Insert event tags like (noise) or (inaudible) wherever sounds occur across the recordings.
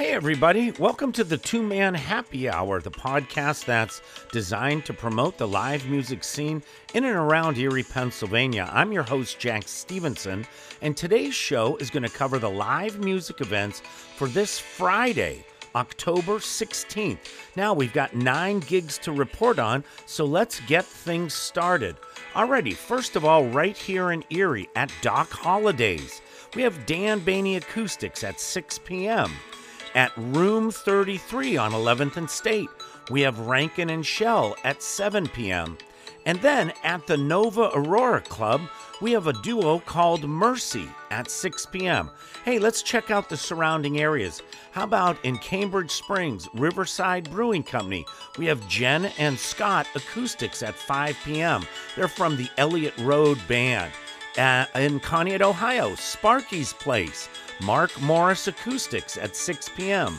Hey, everybody. Welcome to the Two Man Happy Hour, the podcast that's designed to promote the live music scene in and around Erie, Pennsylvania. I'm your host, Jack Stevenson, and today's show is going to cover the live music events for this Friday, October 16th. Now, we've got nine gigs to report on, so let's get things started. Alrighty, first of all, right here in Erie at Doc Holidays, we have Dan Baney Acoustics at 6 p.m. At Room 33 on 11th and State, we have Rankin and Shell at 7 p.m. And then at the Nova Aurora Club, we have a duo called Mercy at 6 p.m. Hey, let's check out the surrounding areas. How about in Cambridge Springs, Riverside Brewing Company? We have Jen and Scott Acoustics at 5 p.m. They're from the Elliott Road Band. Uh, in Conneaut, Ohio, Sparky's Place, Mark Morris Acoustics at 6 p.m.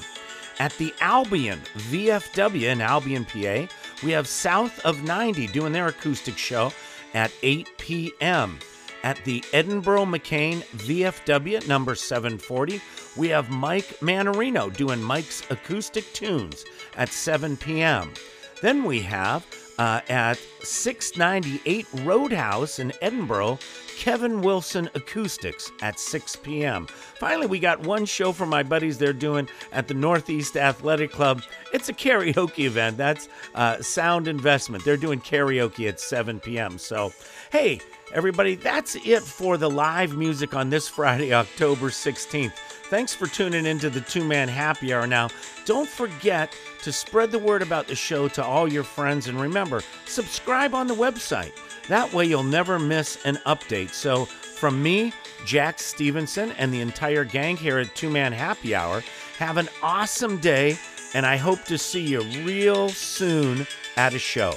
At the Albion VFW in Albion, PA, we have South of 90 doing their acoustic show at 8 p.m. At the Edinboro McCain VFW number 740, we have Mike Manarino doing Mike's acoustic tunes at 7 p.m. Then we have uh, at 698 Roadhouse in Edinboro, Kevin Wilson Acoustics at 6 p.m. Finally, we got one show for my buddies they're doing at the Northeast Athletic Club. It's a karaoke event. That's uh, Sound Investment. They're doing karaoke at 7 p.m. So, hey, everybody, that's it for the live music on this Friday, (laughs) October 16th. Thanks for tuning into the two man happy hour. Now, don't forget to spread the word about the show to all your friends. And remember, subscribe on the website. That way, you'll never miss an update. So, from me, Jack Stevenson, and the entire gang here at Two Man Happy Hour, have an awesome day. And I hope to see you real soon at a show.